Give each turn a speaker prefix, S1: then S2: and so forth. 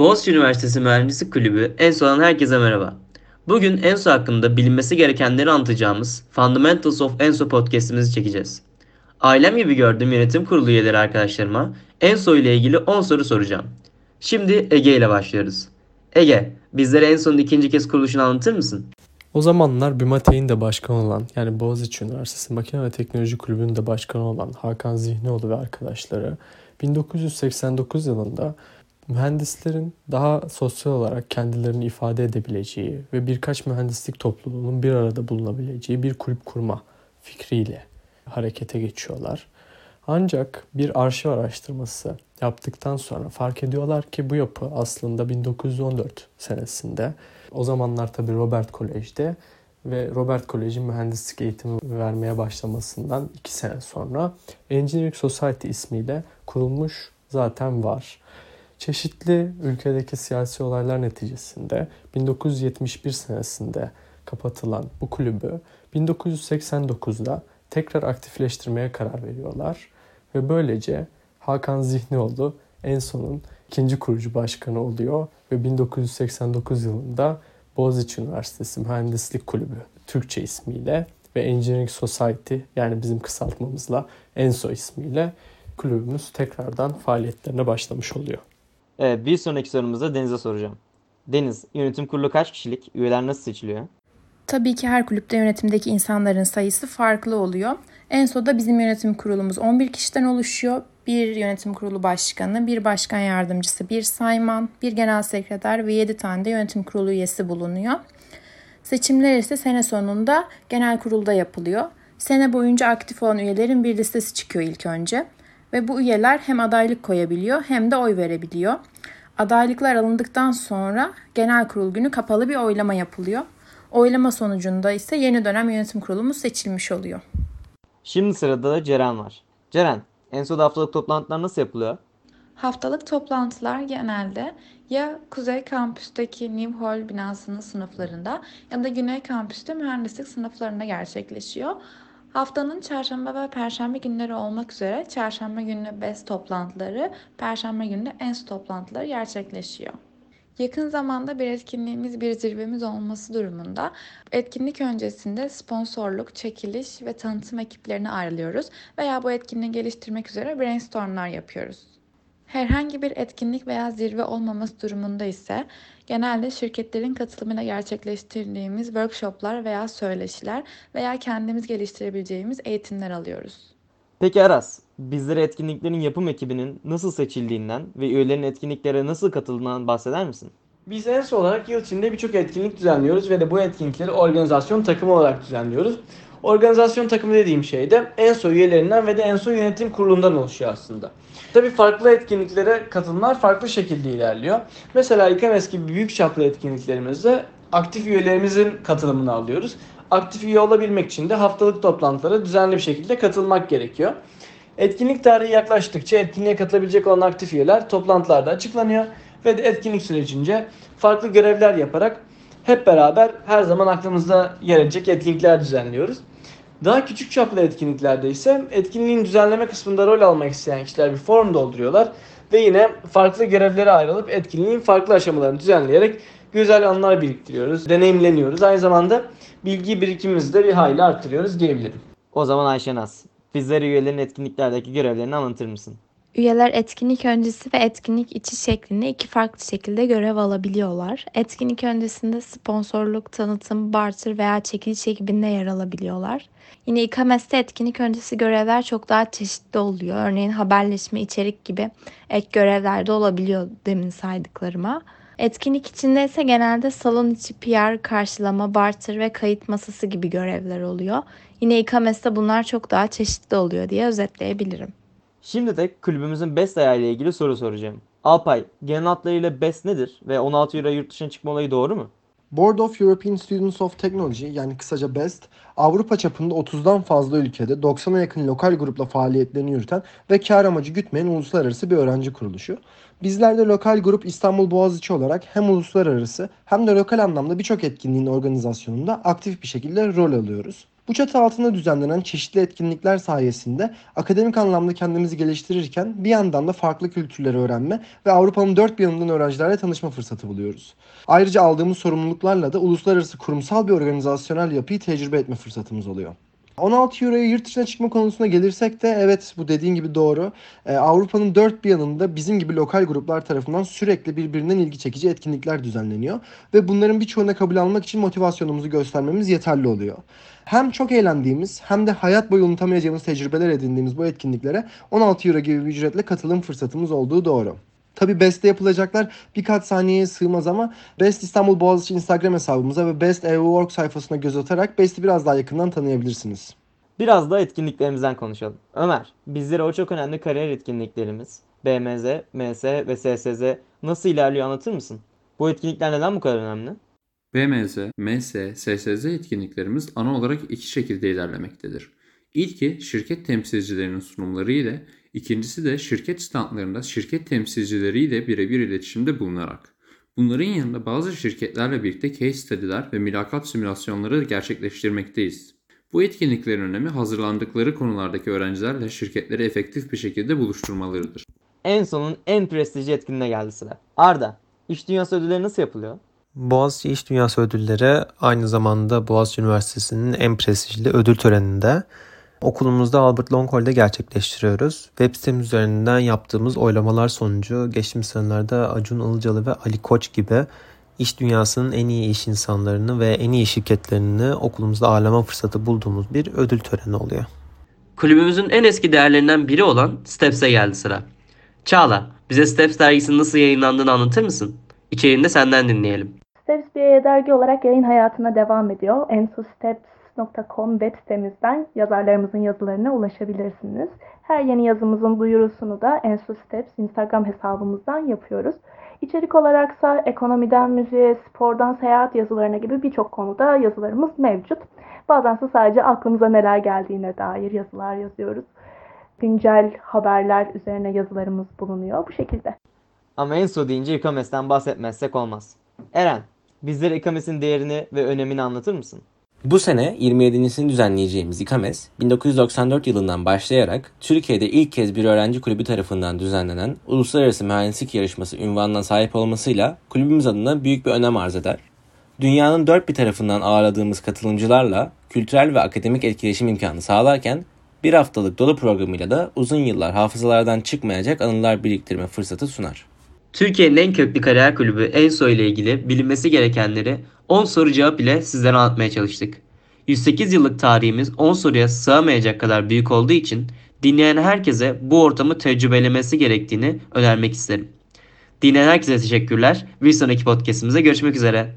S1: Boğaziçi Üniversitesi Mühendislik Kulübü ENSO'dan herkese merhaba. Bugün ENSO hakkında bilinmesi gerekenleri anlatacağımız Fundamentals of ENSO podcastimizi çekeceğiz. Ailem gibi gördüğüm yönetim kurulu üyeleri arkadaşlarıma ENSO ile ilgili 10 soru soracağım. Şimdi Ege ile başlıyoruz. Ege, bizlere ENSO'nun ikinci kez kuruluşunu anlatır mısın?
S2: O zamanlar BİMATE'in de başkanı olan yani Boğaziçi Üniversitesi Makine ve Teknoloji Kulübü'nün de başkanı olan Hakan Zihnioğlu ve arkadaşları 1989 yılında mühendislerin daha sosyal olarak kendilerini ifade edebileceği ve birkaç mühendislik topluluğunun bir arada bulunabileceği bir kulüp kurma fikriyle harekete geçiyorlar. Ancak bir arşiv araştırması yaptıktan sonra fark ediyorlar ki bu yapı aslında 1914 senesinde o zamanlar tabii Robert Kolej'de ve Robert Kolej'in mühendislik eğitimi vermeye başlamasından iki sene sonra Engineering Society ismiyle kurulmuş zaten var. Çeşitli ülkedeki siyasi olaylar neticesinde 1971 senesinde kapatılan bu kulübü 1989'da tekrar aktifleştirmeye karar veriyorlar ve böylece Hakan Zihnioğlu en sonun ikinci kurucu başkanı oluyor ve 1989 yılında Boğaziçi Üniversitesi Mühendislik Kulübü Türkçe ismiyle ve Engineering Society yani bizim kısaltmamızla ENSO ismiyle kulübümüz tekrardan faaliyetlerine başlamış oluyor.
S3: Evet bir sonraki sorumuzda Deniz'e soracağım. Deniz, yönetim kurulu kaç kişilik? Üyeler nasıl seçiliyor?
S4: Tabii ki her kulüpte yönetimdeki insanların sayısı farklı oluyor. Enso'da bizim yönetim kurulumuz 11 kişiden oluşuyor. Bir yönetim kurulu başkanı, bir başkan yardımcısı, bir sayman, bir genel sekreter ve 7 tane de yönetim kurulu üyesi bulunuyor. Seçimler ise sene sonunda genel kurulda yapılıyor. Sene boyunca aktif olan üyelerin bir listesi çıkıyor ilk önce. Ve bu üyeler hem adaylık koyabiliyor hem de oy verebiliyor. Adaylıklar alındıktan sonra genel kurul günü kapalı bir oylama yapılıyor. Oylama sonucunda ise yeni dönem yönetim kurulumuz seçilmiş oluyor.
S3: Şimdi sırada da Ceren var. Ceren, Enso'da haftalık toplantılar nasıl yapılıyor?
S5: Haftalık toplantılar genelde ya Kuzey Kampüs'teki New Hall binasının sınıflarında ya da Güney Kampüs'te mühendislik sınıflarında gerçekleşiyor. Haftanın çarşamba ve perşembe günleri olmak üzere çarşamba günü BES toplantıları, perşembe günü ENS toplantıları gerçekleşiyor. Yakın zamanda bir etkinliğimiz, bir zirvemiz olması durumunda etkinlik öncesinde sponsorluk, çekiliş ve tanıtım ekiplerine ayrılıyoruz veya bu etkinliği geliştirmek üzere brainstormlar yapıyoruz. Herhangi bir etkinlik veya zirve olmaması durumunda ise genelde şirketlerin katılımıyla gerçekleştirdiğimiz workshoplar veya söyleşiler veya kendimiz geliştirebileceğimiz eğitimler alıyoruz.
S3: Peki Aras, bizlere etkinliklerin yapım ekibinin nasıl seçildiğinden ve üyelerin etkinliklere nasıl katıldığından bahseder misin?
S6: Biz ENSO olarak yıl içinde birçok etkinlik düzenliyoruz ve de bu etkinlikleri organizasyon takımı olarak düzenliyoruz. Organizasyon takımı dediğim şey de ENSO üyelerinden ve de ENSO yönetim kurulundan oluşuyor aslında. Tabii farklı etkinliklere katılımlar farklı şekilde ilerliyor. Mesela İKMES gibi büyük çaplı etkinliklerimizde aktif üyelerimizin katılımını alıyoruz. Aktif üye olabilmek için de haftalık toplantılara düzenli bir şekilde katılmak gerekiyor. Etkinlik tarihi yaklaştıkça etkinliğe katılabilecek olan aktif üyeler toplantılarda açıklanıyor ve de etkinlik sürecince farklı görevler yaparak hep beraber her zaman aklımızda yer edecek etkinlikler düzenliyoruz. Daha küçük çaplı etkinliklerde ise etkinliğin düzenleme kısmında rol almak isteyen kişiler bir form dolduruyorlar ve yine farklı görevlere ayrılıp etkinliğin farklı aşamalarını düzenleyerek güzel anlar biriktiriyoruz, deneyimleniyoruz. Aynı zamanda bilgi birikimimizi de bir hayli arttırıyoruz diyebilirim.
S3: O zaman Ayşe Naz, bizlere üyelerin etkinliklerdeki görevlerini anlatır mısın?
S7: Üyeler etkinlik öncesi ve etkinlik içi şeklinde iki farklı şekilde görev alabiliyorlar. Etkinlik öncesinde sponsorluk, tanıtım, barter veya çekiliş ekibinde yer alabiliyorlar. Yine İKMS'te etkinlik öncesi görevler çok daha çeşitli oluyor. Örneğin haberleşme, içerik gibi ek görevler de olabiliyor demin saydıklarıma. Etkinlik içinde ise genelde salon içi PR, karşılama, barter ve kayıt masası gibi görevler oluyor. Yine İKMS'te bunlar çok daha çeşitli oluyor diye özetleyebilirim.
S3: Şimdi de kulübümüzün BEST ayağıyla ilgili soru soracağım. Alpay, genel hatlarıyla BEST nedir ve 16 euro yurt dışına çıkma olayı doğru mu?
S8: Board of European Students of Technology yani kısaca BEST, Avrupa çapında 30'dan fazla ülkede 90'a yakın lokal grupla faaliyetlerini yürüten ve kar amacı gütmeyen uluslararası bir öğrenci kuruluşu. Bizler de lokal grup İstanbul Boğaziçi olarak hem uluslararası hem de lokal anlamda birçok etkinliğin organizasyonunda aktif bir şekilde rol alıyoruz. Bu çatı altında düzenlenen çeşitli etkinlikler sayesinde akademik anlamda kendimizi geliştirirken bir yandan da farklı kültürleri öğrenme ve Avrupa'nın dört bir yanından öğrencilerle tanışma fırsatı buluyoruz. Ayrıca aldığımız sorumluluklarla da uluslararası kurumsal bir organizasyonel yapıyı tecrübe etme fırsatımız oluyor. 16 euroya yurt dışına çıkma konusuna gelirsek de evet bu dediğin gibi doğru. Ee, Avrupa'nın dört bir yanında bizim gibi lokal gruplar tarafından sürekli birbirinden ilgi çekici etkinlikler düzenleniyor. Ve bunların birçoğuna kabul almak için motivasyonumuzu göstermemiz yeterli oluyor. Hem çok eğlendiğimiz hem de hayat boyu unutamayacağımız tecrübeler edindiğimiz bu etkinliklere 16 euro gibi bir ücretle katılım fırsatımız olduğu doğru. Tabi Best'te yapılacaklar birkaç saniyeye sığmaz ama Best İstanbul Boğaziçi Instagram hesabımıza ve Best EU Work sayfasına göz atarak Best'i biraz daha yakından tanıyabilirsiniz.
S3: Biraz da etkinliklerimizden konuşalım. Ömer, bizlere o çok önemli kariyer etkinliklerimiz BMZ, MS ve SSZ nasıl ilerliyor anlatır mısın? Bu etkinlikler neden bu kadar önemli?
S9: BMZ, MS, SSZ etkinliklerimiz ana olarak iki şekilde ilerlemektedir. İlki şirket temsilcilerinin sunumları ile, ikincisi de şirket standlarında şirket temsilcileriyle birebir iletişimde bulunarak. Bunların yanında bazı şirketlerle birlikte case study'ler ve mülakat simülasyonları gerçekleştirmekteyiz. Bu etkinliklerin önemi hazırlandıkları konulardaki öğrencilerle şirketleri efektif bir şekilde buluşturmalarıdır.
S3: En sonun en prestijli etkinliğine geldi sıra. Arda, İş Dünyası ödülleri nasıl yapılıyor?
S2: Boğaziçi İş Dünyası Ödülleri aynı zamanda Boğaziçi Üniversitesi'nin en prestijli ödül töreninde okulumuzda Albert Long Hall'de gerçekleştiriyoruz. Web sitemiz üzerinden yaptığımız oylamalar sonucu geçtiğimiz senelerde Acun Ilıcalı ve Ali Koç gibi iş dünyasının en iyi iş insanlarını ve en iyi şirketlerini okulumuzda ağırlama fırsatı bulduğumuz bir ödül töreni oluyor.
S1: Kulübümüzün en eski değerlerinden biri olan Steps'e geldi sıra. Çağla, bize Steps dergisinin nasıl yayınlandığını anlatır mısın? İçeriğini de senden dinleyelim.
S10: Steps bir dergi olarak yayın hayatına devam ediyor. ensosteps.com web sitemizden yazarlarımızın yazılarına ulaşabilirsiniz. Her yeni yazımızın duyurusunu da Enso Steps Instagram hesabımızdan yapıyoruz. İçerik olaraksa ekonomiden müziğe, spordan seyahat yazılarına gibi birçok konuda yazılarımız mevcut. Bazense sadece aklımıza neler geldiğine dair yazılar yazıyoruz. Güncel haberler üzerine yazılarımız bulunuyor bu şekilde.
S3: Ama en son deyince İKAMES'ten bahsetmezsek olmaz. Eren, bizlere İKAMES'in değerini ve önemini anlatır mısın?
S11: Bu sene 27.sini düzenleyeceğimiz İKAMES, 1994 yılından başlayarak Türkiye'de ilk kez bir öğrenci kulübü tarafından düzenlenen Uluslararası Mühendislik Yarışması ünvanına sahip olmasıyla kulübümüz adına büyük bir önem arz eder. Dünyanın dört bir tarafından ağırladığımız katılımcılarla kültürel ve akademik etkileşim imkanı sağlarken bir haftalık dolu programıyla da uzun yıllar hafızalardan çıkmayacak anılar biriktirme fırsatı sunar.
S1: Türkiye'nin en köklü kariyer kulübü ENSO ile ilgili bilinmesi gerekenleri 10 soru cevap ile sizlere anlatmaya çalıştık. 108 yıllık tarihimiz 10 soruya sığamayacak kadar büyük olduğu için dinleyen herkese bu ortamı tecrübelemesi gerektiğini önermek isterim. Dinleyen herkese teşekkürler. Bir sonraki podcastimize görüşmek üzere.